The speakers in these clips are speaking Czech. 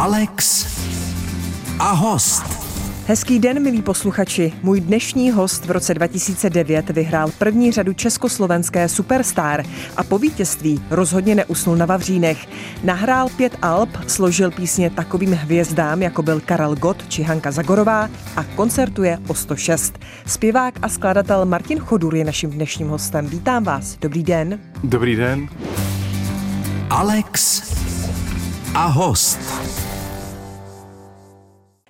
Alex a host. Hezký den, milí posluchači. Můj dnešní host v roce 2009 vyhrál první řadu československé Superstar a po vítězství rozhodně neusnul na Vavřínech. Nahrál pět alb, složil písně takovým hvězdám, jako byl Karel Gott či Hanka Zagorová a koncertuje o 106. Zpěvák a skladatel Martin Chodur je naším dnešním hostem. Vítám vás. Dobrý den. Dobrý den. Alex a host.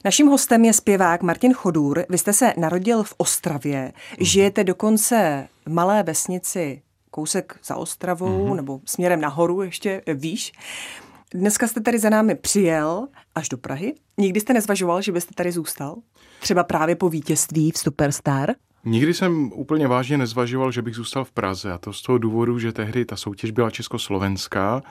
Naším hostem je zpěvák Martin Chodůr. Vy jste se narodil v Ostravě, žijete dokonce v malé vesnici kousek za Ostravou mm-hmm. nebo směrem nahoru ještě výš. Dneska jste tady za námi přijel až do Prahy. Nikdy jste nezvažoval, že byste tady zůstal? Třeba právě po vítězství v Superstar? Nikdy jsem úplně vážně nezvažoval, že bych zůstal v Praze a to z toho důvodu, že tehdy ta soutěž byla československá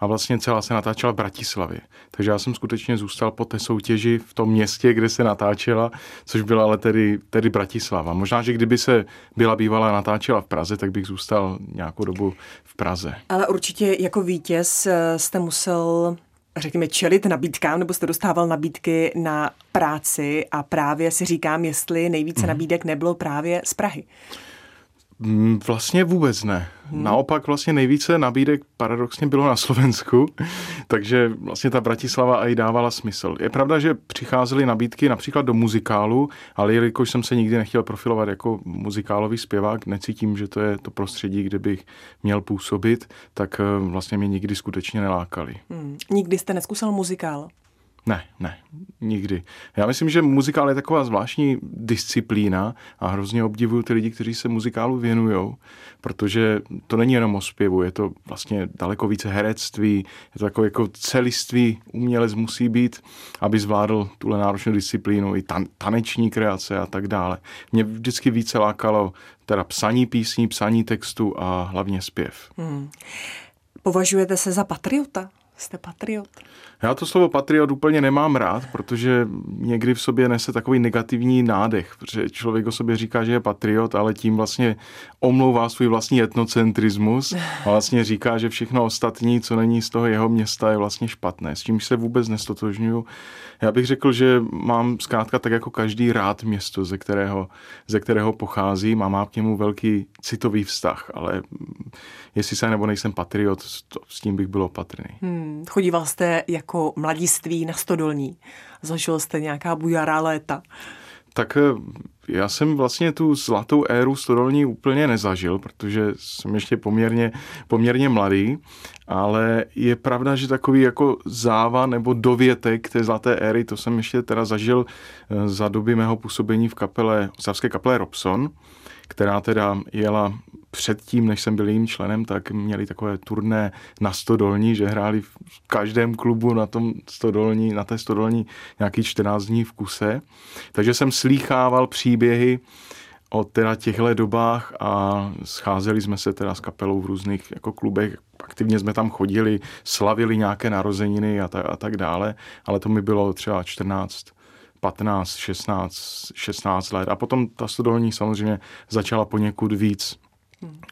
a vlastně celá se natáčela v Bratislavě. Takže já jsem skutečně zůstal po té soutěži v tom městě, kde se natáčela, což byla ale tedy, tedy Bratislava. Možná, že kdyby se byla bývala natáčela v Praze, tak bych zůstal nějakou dobu v Praze. Ale určitě jako vítěz eh, jste musel řekněme, čelit nabídkám, nebo jste dostával nabídky na práci a právě si říkám, jestli nejvíce mm. nabídek nebylo právě z Prahy. Mm, vlastně vůbec ne. Hmm. Naopak vlastně nejvíce nabídek paradoxně bylo na Slovensku, takže vlastně ta Bratislava i dávala smysl. Je pravda, že přicházely nabídky například do muzikálu, ale jelikož jsem se nikdy nechtěl profilovat jako muzikálový zpěvák, necítím, že to je to prostředí, kde bych měl působit, tak eh, vlastně mě nikdy skutečně nelákali. Hmm. Nikdy jste neskusil muzikál? Ne, ne, nikdy. Já myslím, že muzikál je taková zvláštní disciplína a hrozně obdivuju ty lidi, kteří se muzikálu věnují, protože to není jenom o zpěvu, je to vlastně daleko více herectví, je to takové jako celiství umělec musí být, aby zvládl tuhle náročnou disciplínu, i tan- taneční kreace a tak dále. Mě vždycky více lákalo teda psaní písní, psaní textu a hlavně zpěv. Hmm. Považujete se za patriota? Jste patriot? Já to slovo patriot úplně nemám rád, protože někdy v sobě nese takový negativní nádech, protože člověk o sobě říká, že je patriot, ale tím vlastně omlouvá svůj vlastní etnocentrismus a vlastně říká, že všechno ostatní, co není z toho jeho města, je vlastně špatné, s čím se vůbec nestotožňuju. Já bych řekl, že mám zkrátka tak jako každý rád město, ze kterého, ze kterého pocházím a mám k němu velký citový vztah, ale jestli se nebo nejsem patriot, to, s tím bych byl opatrný. Hmm, chodíval jste jako mladiství na Stodolní. Zažil jste nějaká bujará léta? Tak eh, já jsem vlastně tu zlatou éru stodolní úplně nezažil, protože jsem ještě poměrně, poměrně mladý, ale je pravda, že takový jako záva nebo dovětek té zlaté éry, to jsem ještě teda zažil eh, za doby mého působení v kapele, v kapele Robson, která teda jela předtím, než jsem byl jejím členem, tak měli takové turné na Stodolní, že hráli v každém klubu na tom Stodolní, na té Stodolní nějaký 14 dní v kuse. Takže jsem slýchával příběhy o teda těchto dobách a scházeli jsme se teda s kapelou v různých jako klubech, aktivně jsme tam chodili, slavili nějaké narozeniny a, ta, a tak dále, ale to mi bylo třeba 14 15, 16, 16 let. A potom ta stodolní samozřejmě začala poněkud víc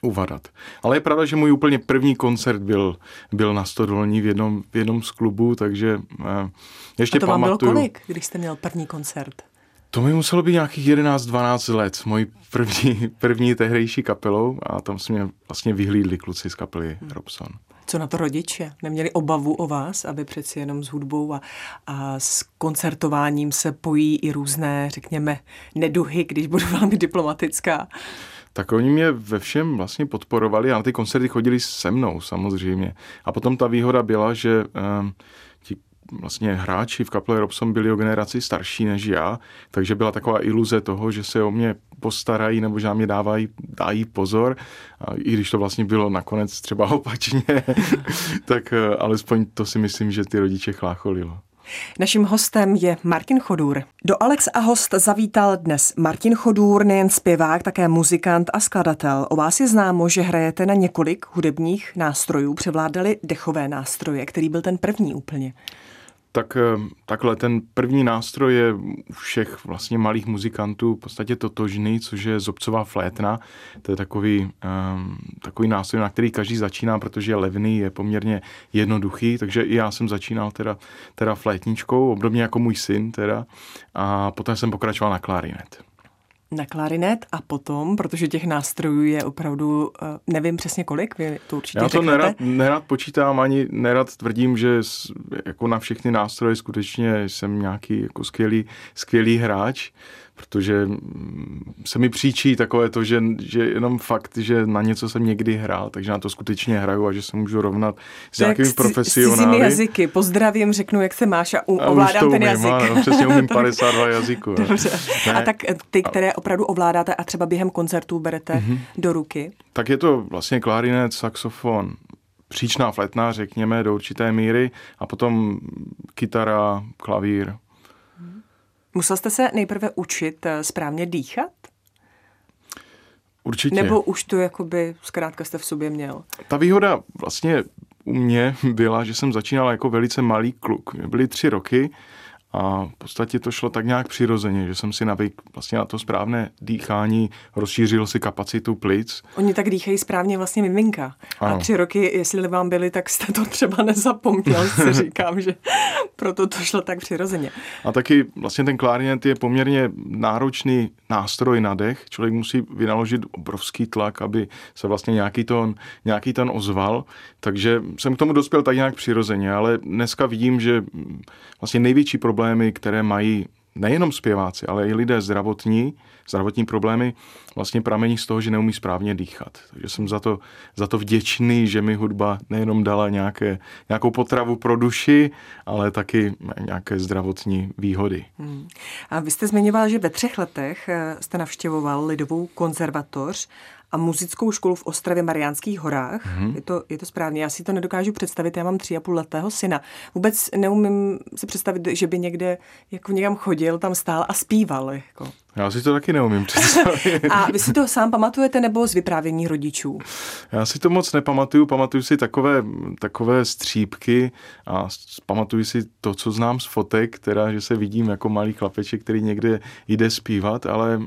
uvadat. Ale je pravda, že můj úplně první koncert byl, byl na Stodolní v jednom, v jednom z klubů, takže eh, ještě A to pamatuju. vám bylo kolik, když jste měl první koncert? To mi muselo být nějakých 11-12 let, mojí první, první tehdejší kapelou a tam jsme mě vlastně vyhlídli kluci z kapely hmm. Robson. Co na to rodiče? Neměli obavu o vás, aby přeci jenom s hudbou a, a s koncertováním se pojí i různé, řekněme, neduhy, když budu velmi diplomatická? Tak oni mě ve všem vlastně podporovali a na ty koncerty chodili se mnou samozřejmě. A potom ta výhoda byla, že um, ti vlastně hráči v kaple Robson byli o generaci starší než já, takže byla taková iluze toho, že se o mě postarají nebo že na mě dávají, dají pozor, a i když to vlastně bylo nakonec třeba opačně, tak uh, alespoň to si myslím, že ty rodiče chlácholilo. Naším hostem je Martin Chodůr. Do Alex a host zavítal dnes Martin Chodůr, nejen zpěvák, také muzikant a skladatel. O vás je známo, že hrajete na několik hudebních nástrojů, převládali dechové nástroje, který byl ten první úplně. Tak eh, takhle, ten první nástroj je u všech vlastně malých muzikantů v podstatě totožný, což je zobcová flétna. To je takový, um, takový nástroj, na který každý začíná, protože je levný, je poměrně jednoduchý, takže i já jsem začínal teda, teda flétničkou, obdobně jako můj syn teda, a potom jsem pokračoval na klarinet na klarinet a potom, protože těch nástrojů je opravdu, eh, nevím přesně kolik, vy to určitě Já to řeknete. nerad, nerad počítám, ani nerad tvrdím, že jako na všechny nástroje skutečně jsem nějaký jako skvělý, skvělý hráč protože mm, se mi příčí takové to, že, že jenom fakt, že na něco jsem někdy hrál, takže na to skutečně hraju a že se můžu rovnat s nějakými profesionály. S jazyky, pozdravím, řeknu, jak se máš a, u, a ovládám ten umím, jazyk. Ano, přesně umím 52 jazyků. Dobře. Ne. A tak ty, které opravdu ovládáte a třeba během koncertů berete mm-hmm. do ruky? Tak je to vlastně klarinet, saxofon, příčná fletna, řekněme, do určité míry a potom kytara, klavír, Musel jste se nejprve učit eh, správně dýchat? Určitě. Nebo už to jakoby zkrátka jste v sobě měl? Ta výhoda vlastně u mě byla, že jsem začínal jako velice malý kluk. Mě byly tři roky a v podstatě to šlo tak nějak přirozeně, že jsem si navyk vlastně na to správné dýchání, rozšířil si kapacitu plic. Oni tak dýchají správně vlastně miminka. Ano. A tři roky, jestli vám byli, tak jste to třeba nezapomněl, si říkám, že proto to šlo tak přirozeně. A taky vlastně ten klarinet je poměrně náročný nástroj na dech. Člověk musí vynaložit obrovský tlak, aby se vlastně nějaký tón, nějaký tón ozval. Takže jsem k tomu dospěl tak nějak přirozeně, ale dneska vidím, že vlastně největší problém problémy, které mají nejenom zpěváci, ale i lidé zdravotní, zdravotní problémy vlastně pramení z toho, že neumí správně dýchat. Takže jsem za to, za to vděčný, že mi hudba nejenom dala nějaké, nějakou potravu pro duši, ale taky nějaké zdravotní výhody. Hmm. A vy jste zmiňoval, že ve třech letech eh, jste navštěvoval Lidovou konzervatoř a muzickou školu v Ostravě Mariánských horách. Mm-hmm. Je, to, je to správně, já si to nedokážu představit, já mám tři a půl letého syna. Vůbec neumím si představit, že by někde jako někam chodil, tam stál a zpíval. Jako. Já si to taky neumím představit. a vy si to sám pamatujete nebo z vyprávění rodičů? Já si to moc nepamatuju, pamatuju si takové, takové střípky a pamatuju si to, co znám z fotek, teda, že se vidím jako malý chlapeček, který někde jde zpívat, ale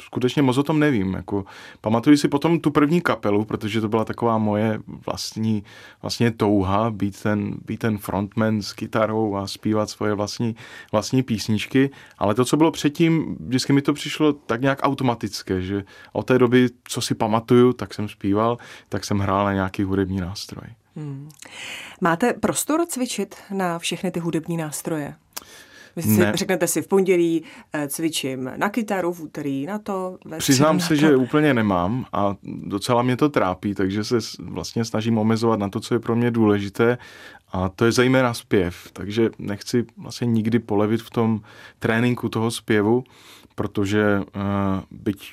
skutečně moc o tom nevím. Jako, pamatuju si potom tu první kapelu, protože to byla taková moje vlastní vlastně touha být ten, být ten frontman s kytarou a zpívat svoje vlastní, vlastní písničky, ale to, co bylo předtím, vždycky mi to přišlo tak nějak automatické, že od té doby, co si pamatuju, tak jsem zpíval, tak jsem hrál na nějaký hudební nástroj. Hmm. Máte prostor cvičit na všechny ty hudební nástroje? Vy si ne. řeknete si v pondělí eh, cvičím na kytaru, v úterý na to. Ve Přiznám se, že úplně nemám a docela mě to trápí, takže se vlastně snažím omezovat na to, co je pro mě důležité a to je zejména zpěv, takže nechci vlastně nikdy polevit v tom tréninku toho zpěvu, protože uh, byť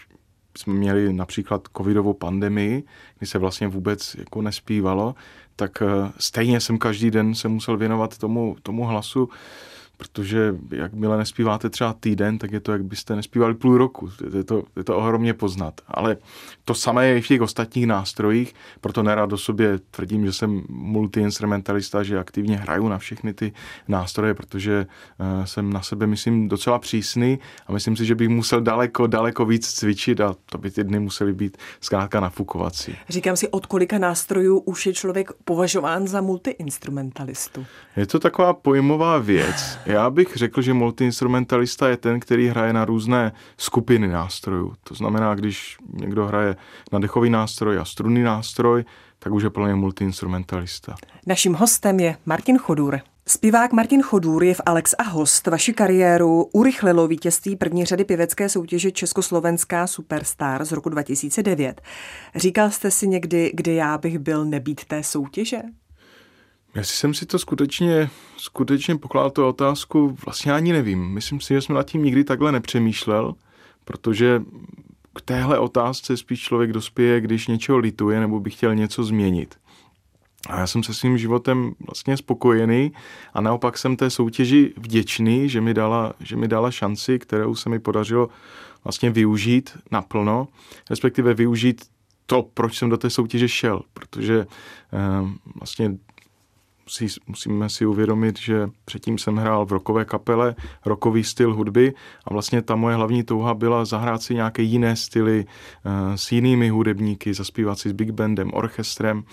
jsme měli například covidovou pandemii, kdy se vlastně vůbec jako nespívalo, tak uh, stejně jsem každý den se musel věnovat tomu, tomu hlasu, protože jakmile nespíváte třeba týden, tak je to, jak byste nespívali půl roku. Je to, je to ohromně poznat. Ale to samé je i v těch ostatních nástrojích, proto nerad o sobě tvrdím, že jsem multiinstrumentalista, že aktivně hraju na všechny ty nástroje, protože uh, jsem na sebe, myslím, docela přísný a myslím si, že bych musel daleko, daleko víc cvičit a to by ty dny musely být zkrátka nafukovací. Říkám si, od kolika nástrojů už je člověk považován za multiinstrumentalistu? Je to taková pojmová věc. Já bych řekl, že multiinstrumentalista je ten, který hraje na různé skupiny nástrojů. To znamená, když někdo hraje na dechový nástroj a strunný nástroj, tak už je plně multiinstrumentalista. Naším hostem je Martin Chodur. Zpěvák Martin Chodůr je v Alex a host. Vaši kariéru urychlilo vítězství první řady pěvecké soutěže Československá Superstar z roku 2009. Říkal jste si někdy, kde já bych byl nebýt té soutěže? Jestli jsem si to skutečně, skutečně pokládal tu otázku, vlastně ani nevím. Myslím si, že jsem nad tím nikdy takhle nepřemýšlel, protože k téhle otázce spíš člověk dospěje, když něčeho lituje nebo by chtěl něco změnit. A já jsem se svým životem vlastně spokojený a naopak jsem té soutěži vděčný, že mi dala, že mi dala šanci, kterou se mi podařilo vlastně využít naplno, respektive využít to, proč jsem do té soutěže šel, protože eh, vlastně si, musíme si uvědomit, že předtím jsem hrál v rokové kapele, rokový styl hudby a vlastně ta moje hlavní touha byla zahrát si nějaké jiné styly uh, s jinými hudebníky, zaspívat si s big bandem, orchestrem.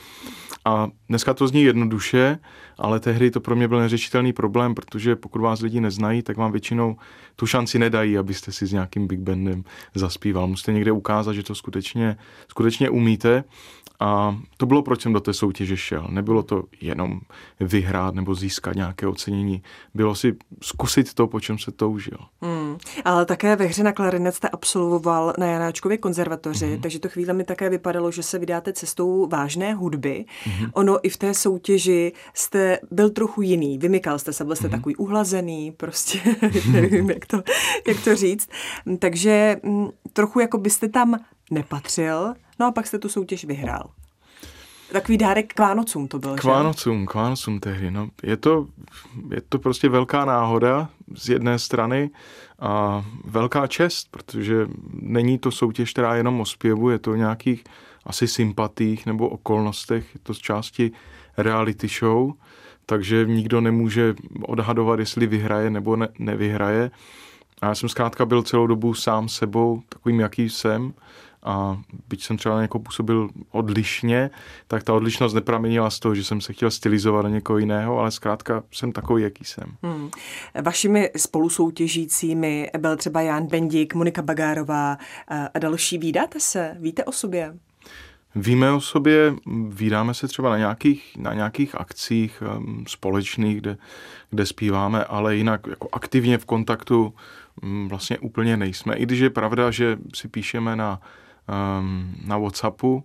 A dneska to zní jednoduše, ale tehdy to pro mě byl neřešitelný problém, protože pokud vás lidi neznají, tak vám většinou tu šanci nedají, abyste si s nějakým big bandem zaspíval. Musíte někde ukázat, že to skutečně, skutečně umíte a to bylo, proč jsem do té soutěže šel. Nebylo to jenom vyhrát nebo získat nějaké ocenění. Bylo si zkusit to, po čem se toužil. Hmm. Ale také ve hře na klarinet jste absolvoval na Janáčkově konzervatoři, hmm. takže to chvíli mi také vypadalo, že se vydáte cestou vážné hudby. Hmm. Ono i v té soutěži jste byl trochu jiný. Vymykal jste se, byl jste hmm. takový uhlazený, prostě nevím, jak to, jak to říct. Takže m, mm, trochu jako byste tam nepatřil, No a pak jste tu soutěž vyhrál. Takový dárek k Vánocům to byl, K Vánocům, k Vánocům tehdy. No. Je, to, je to prostě velká náhoda z jedné strany a velká čest, protože není to soutěž, která jenom o zpěvu, je to o nějakých asi sympatích nebo okolnostech, je to z části reality show, takže nikdo nemůže odhadovat, jestli vyhraje nebo ne, nevyhraje. A já jsem zkrátka byl celou dobu sám sebou, takovým, jaký jsem a byť jsem třeba někoho působil odlišně, tak ta odlišnost nepramenila z toho, že jsem se chtěl stylizovat na někoho jiného, ale zkrátka jsem takový, jaký jsem. Hmm. Vašimi spolusoutěžícími byl třeba Jan Bendík, Monika Bagárová a další. Vídáte se? Víte o sobě? Víme o sobě, vídáme se třeba na nějakých, na nějakých akcích um, společných, kde, kde zpíváme, ale jinak jako aktivně v kontaktu um, vlastně úplně nejsme. I když je pravda, že si píšeme na um, na Whatsappu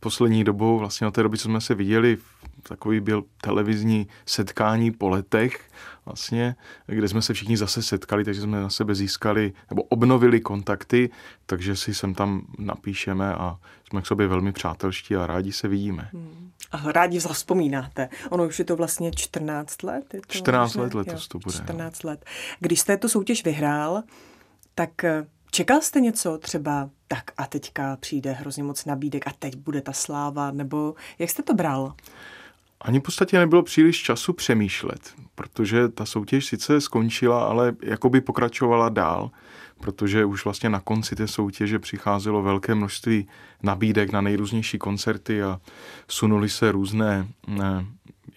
poslední dobou, vlastně od té doby, co jsme se viděli, takový byl televizní setkání po letech, vlastně, kde jsme se všichni zase setkali, takže jsme na sebe získali nebo obnovili kontakty, takže si sem tam napíšeme a jsme k sobě velmi přátelští a rádi se vidíme. Hmm. A rádi zaspomínáte. Ono už je to vlastně 14 let? Je to 14 let letos jo, to bude. 14 let. Když jste tu soutěž vyhrál, tak Čekal jste něco třeba, tak a teďka přijde hrozně moc nabídek a teď bude ta sláva, nebo jak jste to bral? Ani v podstatě nebylo příliš času přemýšlet, protože ta soutěž sice skončila, ale jakoby pokračovala dál, protože už vlastně na konci té soutěže přicházelo velké množství nabídek na nejrůznější koncerty a sunuli se různé ne,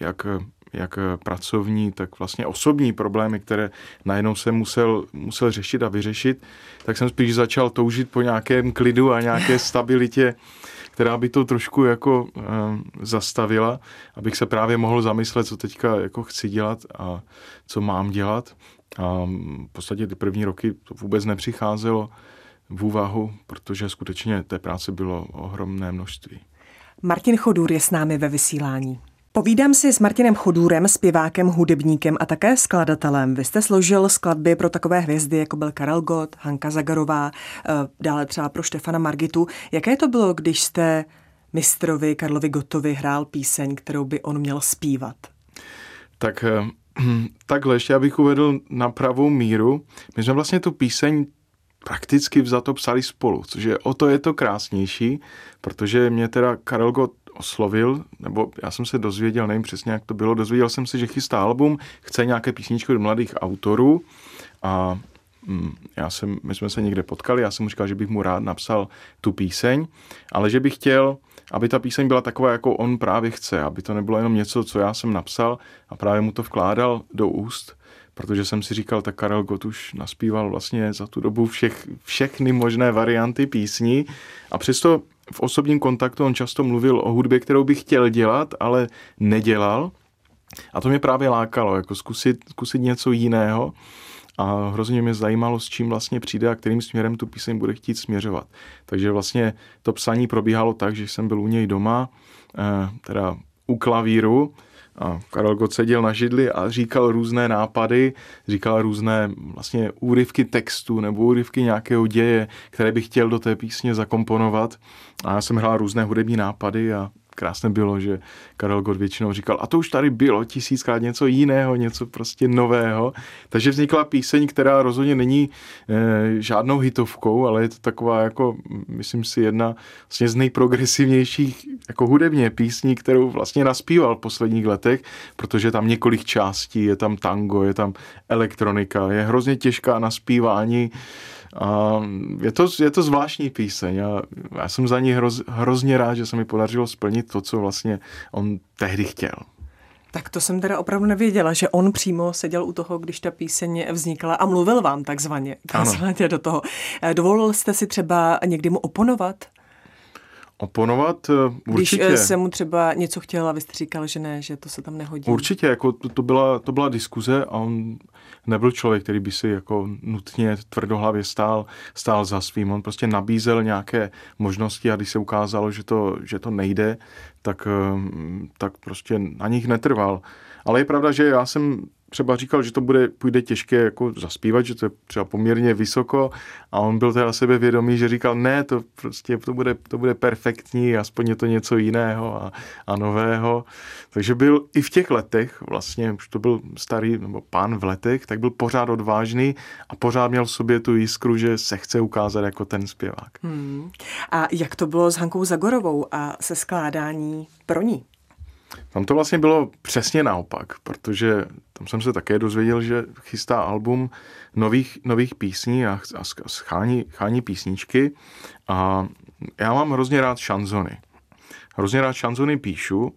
jak jak pracovní, tak vlastně osobní problémy, které najednou jsem musel, musel řešit a vyřešit, tak jsem spíš začal toužit po nějakém klidu a nějaké stabilitě, která by to trošku jako um, zastavila, abych se právě mohl zamyslet, co teďka jako chci dělat a co mám dělat. A v podstatě ty první roky to vůbec nepřicházelo v úvahu, protože skutečně té práce bylo ohromné množství. Martin Chodůr je s námi ve vysílání. Povídám si s Martinem Chodůrem, zpěvákem, hudebníkem a také skladatelem. Vy jste složil skladby pro takové hvězdy, jako byl Karel Gott, Hanka Zagarová, eh, dále třeba pro Štefana Margitu. Jaké to bylo, když jste mistrovi Karlovi Gottovi hrál píseň, kterou by on měl zpívat? Tak eh, takhle, ještě abych uvedl na pravou míru. My jsme vlastně tu píseň prakticky vzato psali spolu, což je o to je to krásnější, protože mě teda Karel Gott oslovil, nebo já jsem se dozvěděl, nevím přesně, jak to bylo, dozvěděl jsem se, že chystá album, chce nějaké písničky od mladých autorů a mm, já jsem, my jsme se někde potkali, já jsem mu říkal, že bych mu rád napsal tu píseň, ale že bych chtěl, aby ta píseň byla taková, jako on právě chce, aby to nebylo jenom něco, co já jsem napsal a právě mu to vkládal do úst, protože jsem si říkal, tak Karel Gott už naspíval vlastně za tu dobu všech, všechny možné varianty písní a přesto v osobním kontaktu on často mluvil o hudbě, kterou bych chtěl dělat, ale nedělal. A to mě právě lákalo, jako zkusit, zkusit něco jiného. A hrozně mě zajímalo, s čím vlastně přijde a kterým směrem tu píseň bude chtít směřovat. Takže vlastně to psaní probíhalo tak, že jsem byl u něj doma, eh, teda u klavíru, a Karel Gott seděl na židli a říkal různé nápady, říkal různé vlastně úryvky textu nebo úryvky nějakého děje, které bych chtěl do té písně zakomponovat. A já jsem hrál různé hudební nápady a krásné bylo, že Karel Gott většinou říkal, a to už tady bylo tisíckrát něco jiného, něco prostě nového. Takže vznikla píseň, která rozhodně není e, žádnou hitovkou, ale je to taková jako, myslím si, jedna vlastně z nejprogresivnějších jako hudebně písní, kterou vlastně naspíval v posledních letech, protože tam několik částí, je tam tango, je tam elektronika, je hrozně těžká na zpívání, a je to, je to zvláštní píseň a já jsem za ní hroz, hrozně rád, že se mi podařilo splnit to, co vlastně on tehdy chtěl. Tak to jsem teda opravdu nevěděla, že on přímo seděl u toho, když ta píseň vznikla a mluvil vám takzvaně, takzvaně do toho. Eh, dovolil jste si třeba někdy mu oponovat? Oponovat eh, určitě. Když se mu třeba něco chtěl a vy jste říkal, že ne, že to se tam nehodí. Určitě, jako to, to, byla, to byla diskuze a on nebyl člověk, který by si jako nutně tvrdohlavě stál, stál za svým. On prostě nabízel nějaké možnosti a když se ukázalo, že to, že to nejde, tak, eh, tak prostě na nich netrval. Ale je pravda, že já jsem třeba říkal, že to bude, půjde těžké jako zaspívat, že to je třeba poměrně vysoko a on byl teda sebevědomý, že říkal, ne, to prostě to bude, to bude perfektní, aspoň je to něco jiného a, a nového. Takže byl i v těch letech, vlastně už to byl starý, nebo pán v letech, tak byl pořád odvážný a pořád měl v sobě tu jiskru, že se chce ukázat jako ten zpěvák. Hmm. A jak to bylo s Hankou Zagorovou a se skládání pro ní? Tam to vlastně bylo přesně naopak, protože tam jsem se také dozvěděl, že chystá album nových, nových písní a, a schání, chání písničky a já mám hrozně rád šanzony. Hrozně rád šanzony píšu,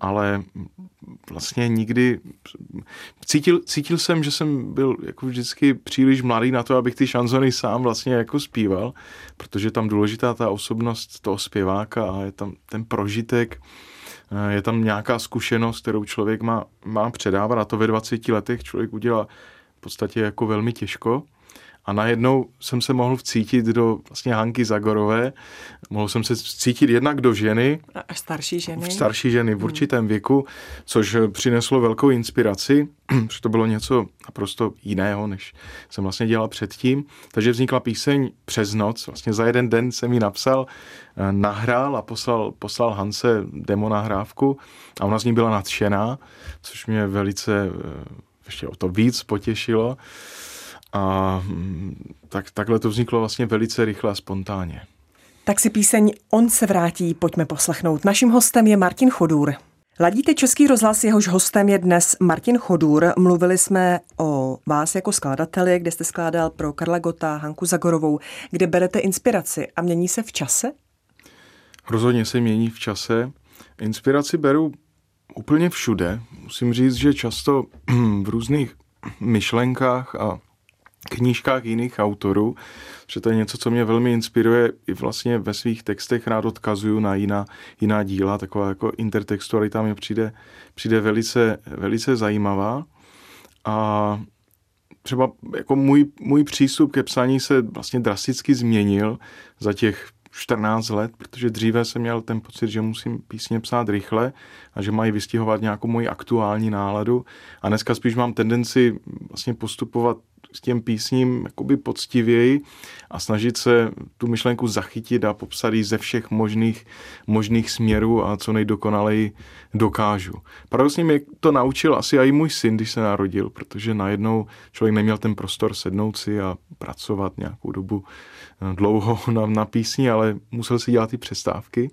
ale vlastně nikdy cítil, cítil jsem, že jsem byl jako vždycky příliš mladý na to, abych ty šanzony sám vlastně jako zpíval, protože tam důležitá ta osobnost toho zpěváka a je tam ten prožitek, je tam nějaká zkušenost, kterou člověk má, má předávat a to ve 20 letech člověk udělá v podstatě jako velmi těžko. A najednou jsem se mohl vcítit do vlastně Hanky Zagorové, mohl jsem se vcítit jednak do ženy. A starší ženy. Starší ženy v hmm. určitém hmm. věku, což přineslo velkou inspiraci, protože to bylo něco naprosto jiného, než jsem vlastně dělal předtím. Takže vznikla píseň Přes noc, vlastně za jeden den jsem ji napsal, eh, nahrál a poslal, poslal Hance demo nahrávku a ona z ní byla nadšená, což mě velice eh, ještě o to víc potěšilo. A mm, tak, takhle to vzniklo vlastně velice rychle a spontánně. Tak si píseň On se vrátí, pojďme poslechnout. Naším hostem je Martin Chodůr. Ladíte Český rozhlas, jehož hostem je dnes Martin Chodůr. Mluvili jsme o vás jako skladateli, kde jste skládal pro Karla Gota, Hanku Zagorovou, kde berete inspiraci a mění se v čase? Rozhodně se mění v čase. Inspiraci beru úplně všude. Musím říct, že často v různých myšlenkách a knížkách jiných autorů, že to je něco, co mě velmi inspiruje i vlastně ve svých textech rád odkazuju na jiná, jiná díla, taková jako intertextualita mi přijde, přijde velice, velice zajímavá a třeba jako můj, můj přístup ke psaní se vlastně drasticky změnil za těch 14 let, protože dříve jsem měl ten pocit, že musím písně psát rychle a že mají vystihovat nějakou moji aktuální náladu. A dneska spíš mám tendenci vlastně postupovat s těm písním jakoby poctivěji a snažit se tu myšlenku zachytit a popsat ji ze všech možných, možných směrů a co nejdokonaleji dokážu. Paradoxně mě to naučil asi i můj syn, když se narodil, protože najednou člověk neměl ten prostor sednout si a pracovat nějakou dobu eh, dlouho na, na písni, ale musel si dělat ty přestávky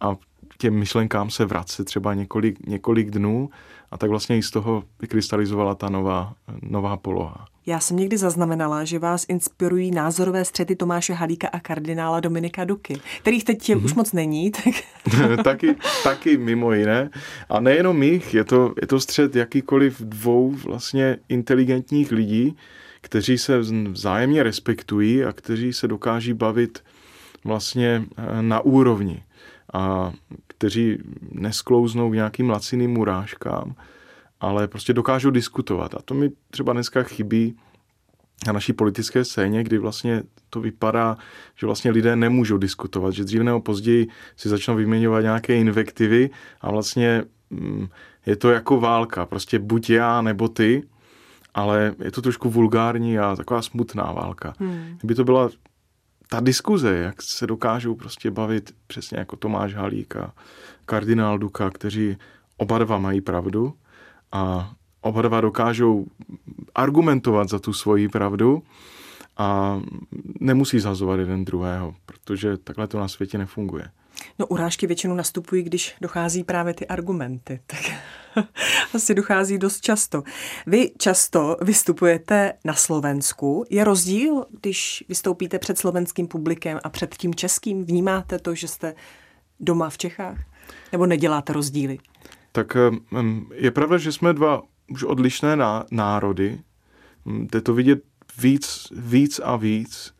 a těm myšlenkám se vracet třeba několik, několik dnů a tak vlastně i z toho vykrystalizovala ta nová, nová poloha. Já jsem někdy zaznamenala, že vás inspirují názorové střety Tomáše Halíka a kardinála Dominika Duky, kterých teď mm-hmm. už moc není. Tak... taky, taky mimo jiné. A nejenom jich, je to, je to střet jakýkoliv dvou vlastně inteligentních lidí, kteří se vzájemně respektují a kteří se dokáží bavit vlastně eh, na úrovni a kteří nesklouznou k nějakým laciným urážkám, ale prostě dokážou diskutovat. A to mi třeba dneska chybí na naší politické scéně, kdy vlastně to vypadá, že vlastně lidé nemůžou diskutovat, že dřív nebo později si začnou vyměňovat nějaké invektivy a vlastně mm, je to jako válka, prostě buď já nebo ty, ale je to trošku vulgární a taková smutná válka. Hmm. Kdyby to byla ta diskuze, jak se dokážou prostě bavit přesně jako Tomáš Halík a kardinál Duka, kteří oba dva mají pravdu a oba dva dokážou argumentovat za tu svoji pravdu a nemusí zazovat jeden druhého, protože takhle to na světě nefunguje. No urážky většinou nastupují, když dochází právě ty argumenty, tak asi dochází dost často. Vy často vystupujete na Slovensku. Je rozdíl, když vystoupíte před slovenským publikem a před tím českým? Vnímáte to, že jste doma v Čechách? Nebo neděláte rozdíly? Tak je pravda, že jsme dva už odlišné národy. Jde to vidět víc, víc a víc.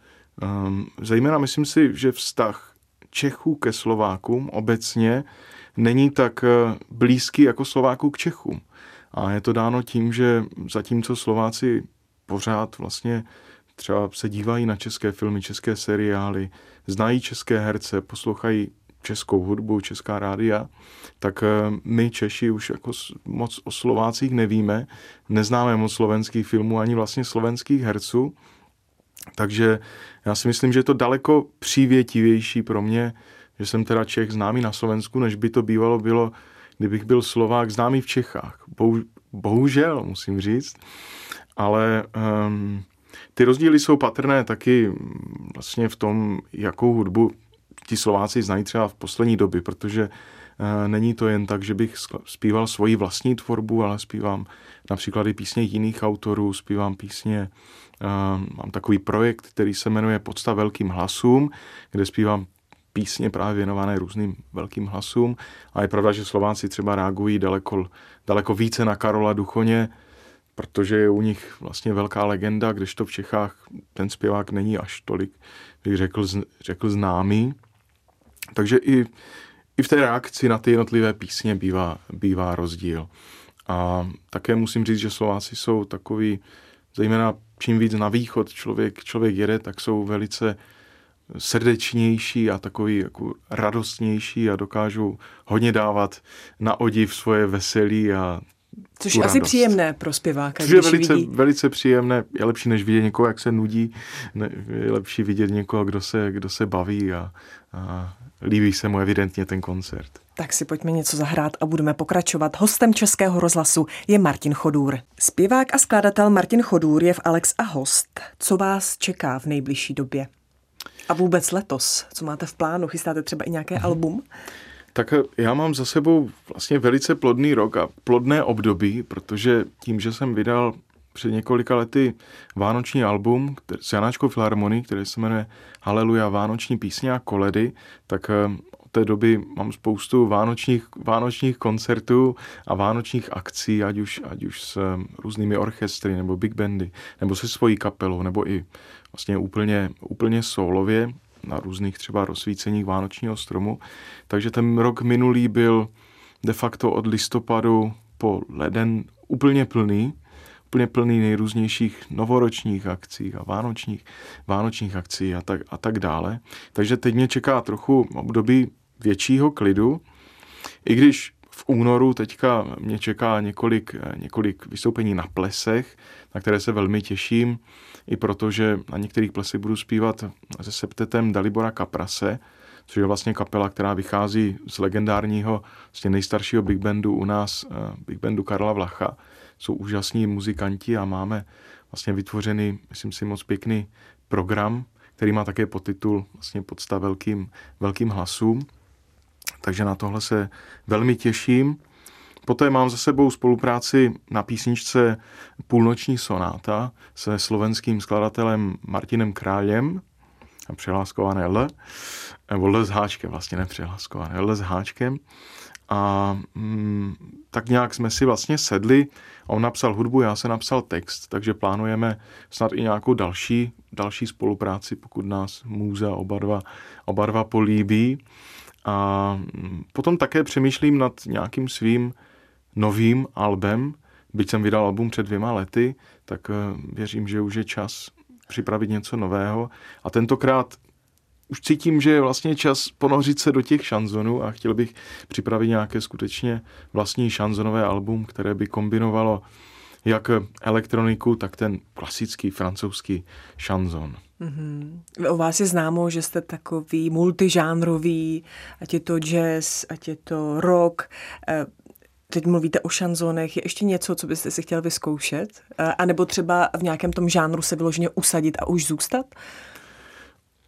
Zejména myslím si, že vztah Čechů ke Slovákům obecně není tak eh, blízký jako Slováků k Čechům. A je to dáno tím, že zatímco Slováci pořád vlastně třeba se dívají na české filmy, české seriály, znají české herce, poslouchají českou hudbu, česká rádia, tak eh, my Češi už jako moc o Slovácích nevíme, neznáme moc slovenských filmů ani vlastně slovenských herců, takže já si myslím, že je to daleko přívětivější pro mě, že jsem teda Čech známý na Slovensku, než by to bývalo bylo, kdybych byl Slovák známý v Čechách. bohužel, musím říct. Ale um, ty rozdíly jsou patrné taky vlastně v tom, jakou hudbu ti Slováci znají třeba v poslední době, protože není to jen tak, že bych zpíval svoji vlastní tvorbu, ale zpívám například i písně jiných autorů, zpívám písně mám takový projekt, který se jmenuje Podsta velkým hlasům, kde zpívám písně právě věnované různým velkým hlasům. A je pravda, že Slováci třeba reagují daleko, daleko více na Karola Duchoně, protože je u nich vlastně velká legenda, kdežto v Čechách ten zpěvák není až tolik, bych řekl, řekl známý. Takže i, i v té reakci na ty jednotlivé písně bývá, bývá rozdíl. A také musím říct, že Slováci jsou takový, zejména čím víc na východ člověk, člověk jede, tak jsou velice srdečnější a takový jako radostnější a dokážou hodně dávat na odiv svoje veselí a Což je asi příjemné pro zpěváka. Což je velice, vidí... velice příjemné. Je lepší, než vidět někoho, jak se nudí. Ne, je lepší vidět někoho, kdo se, kdo se baví a, a líbí se mu evidentně ten koncert. Tak si pojďme něco zahrát a budeme pokračovat. Hostem Českého rozhlasu je Martin Chodůr. Zpěvák a skladatel Martin Chodůr je v Alex a host. Co vás čeká v nejbližší době? A vůbec letos? Co máte v plánu? Chystáte třeba i nějaké album? Tak eh, já mám za sebou vlastně velice plodný rok a plodné období, protože tím, že jsem vydal před několika lety vánoční album s Janáčkou Filharmonií, který se jmenuje Haleluja Vánoční písně a koledy, tak eh, od té doby mám spoustu vánočních, vánočních koncertů a vánočních akcí, ať už, ať už s eh, různými orchestry nebo big bandy, nebo se svojí kapelou, nebo i vlastně úplně, úplně solově na různých třeba rozsvíceních vánočního stromu. Takže ten rok minulý byl de facto od listopadu po leden úplně plný, úplně plný nejrůznějších novoročních akcí a vánočních, vánočních akcí a tak, a tak dále. Takže teď mě čeká trochu období většího klidu, i když v únoru teďka mě čeká několik, několik vystoupení na plesech, na které se velmi těším, i protože na některých plesech budu zpívat se septetem Dalibora Kaprase, což je vlastně kapela, která vychází z legendárního, vlastně nejstaršího big bandu u nás, eh, big bandu Karla Vlacha. Jsou úžasní muzikanti a máme vlastně vytvořený, myslím si, moc pěkný program, který má také podtitul vlastně podsta velkým, velkým hlasům. Takže na tohle se velmi těším. Poté mám za sebou spolupráci na písničce Půlnoční sonáta se slovenským skladatelem Martinem Králem a přeláskované L, nebo L s háčkem, vlastně nepřeláskované, L s háčkem. A mm, tak nějak jsme si vlastně sedli, on napsal hudbu, já se napsal text, takže plánujeme snad i nějakou další, další spolupráci, pokud nás můza oba dva, oba dva políbí. A mm, potom také přemýšlím nad nějakým svým novým albem, byť jsem vydal album před dvěma lety, tak eh, věřím, že už je čas připravit něco nového. A tentokrát už cítím, že je vlastně čas ponořit se do těch šanzonů a chtěl bych připravit nějaké skutečně vlastní šanzonové album, které by kombinovalo jak elektroniku, tak ten klasický francouzský šanzon. Mm-hmm. O vás je známo, že jste takový multižánrový, ať je to jazz, ať je to rock. Eh, teď mluvíte o šanzonech. Je ještě něco, co byste si chtěl vyzkoušet? Eh, a nebo třeba v nějakém tom žánru se vyloženě usadit a už zůstat?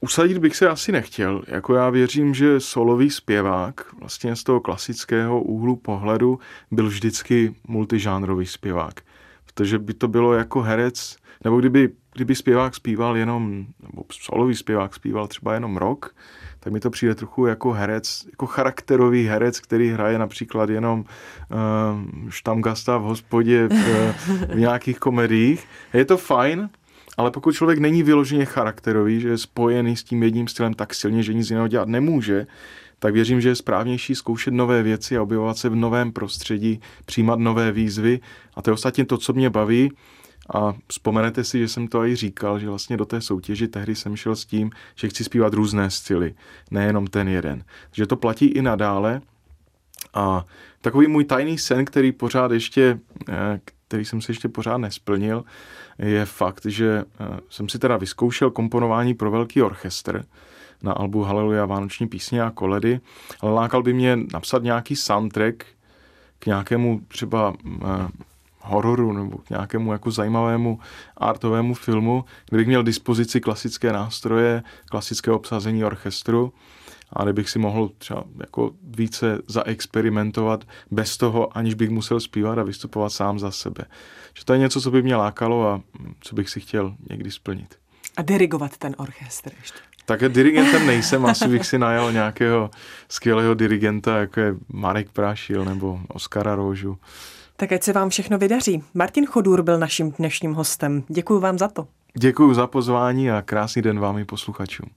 Usadit bych se asi nechtěl. Jako já věřím, že solový zpěvák vlastně z toho klasického úhlu pohledu byl vždycky multižánrový zpěvák. Protože by to bylo jako herec, nebo kdyby, kdyby zpěvák zpíval jenom, nebo solový zpěvák zpíval třeba jenom rok, tak mi to přijde trochu jako herec, jako charakterový herec, který hraje například jenom uh, štamgasta v hospodě v, v nějakých komediích. Je to fajn, ale pokud člověk není vyloženě charakterový, že je spojený s tím jedním stylem tak silně, že nic jiného dělat nemůže, tak věřím, že je správnější zkoušet nové věci a objevovat se v novém prostředí, přijímat nové výzvy. A to je ostatně to, co mě baví. A vzpomenete si, že jsem to i říkal, že vlastně do té soutěži tehdy jsem šel s tím, že chci zpívat různé styly, nejenom ten jeden. Že to platí i nadále. A takový můj tajný sen, který pořád ještě, eh, který jsem si ještě pořád nesplnil, je fakt, že eh, jsem si teda vyzkoušel komponování pro velký orchestr na albu Haleluja Vánoční písně a koledy, ale lákal by mě napsat nějaký soundtrack k nějakému třeba eh, hororu nebo k nějakému jako zajímavému artovému filmu, kde bych měl dispozici klasické nástroje, klasické obsazení orchestru a kdybych si mohl třeba jako více zaexperimentovat bez toho, aniž bych musel zpívat a vystupovat sám za sebe. Že to je něco, co by mě lákalo a co bych si chtěl někdy splnit. A dirigovat ten orchestr ještě. Také dirigentem nejsem, asi bych si najel nějakého skvělého dirigenta, jako je Marek Prášil nebo Oskara Rožu. Tak ať se vám všechno vydaří. Martin Chodůr byl naším dnešním hostem. Děkuji vám za to. Děkuji za pozvání a krásný den vám i posluchačům.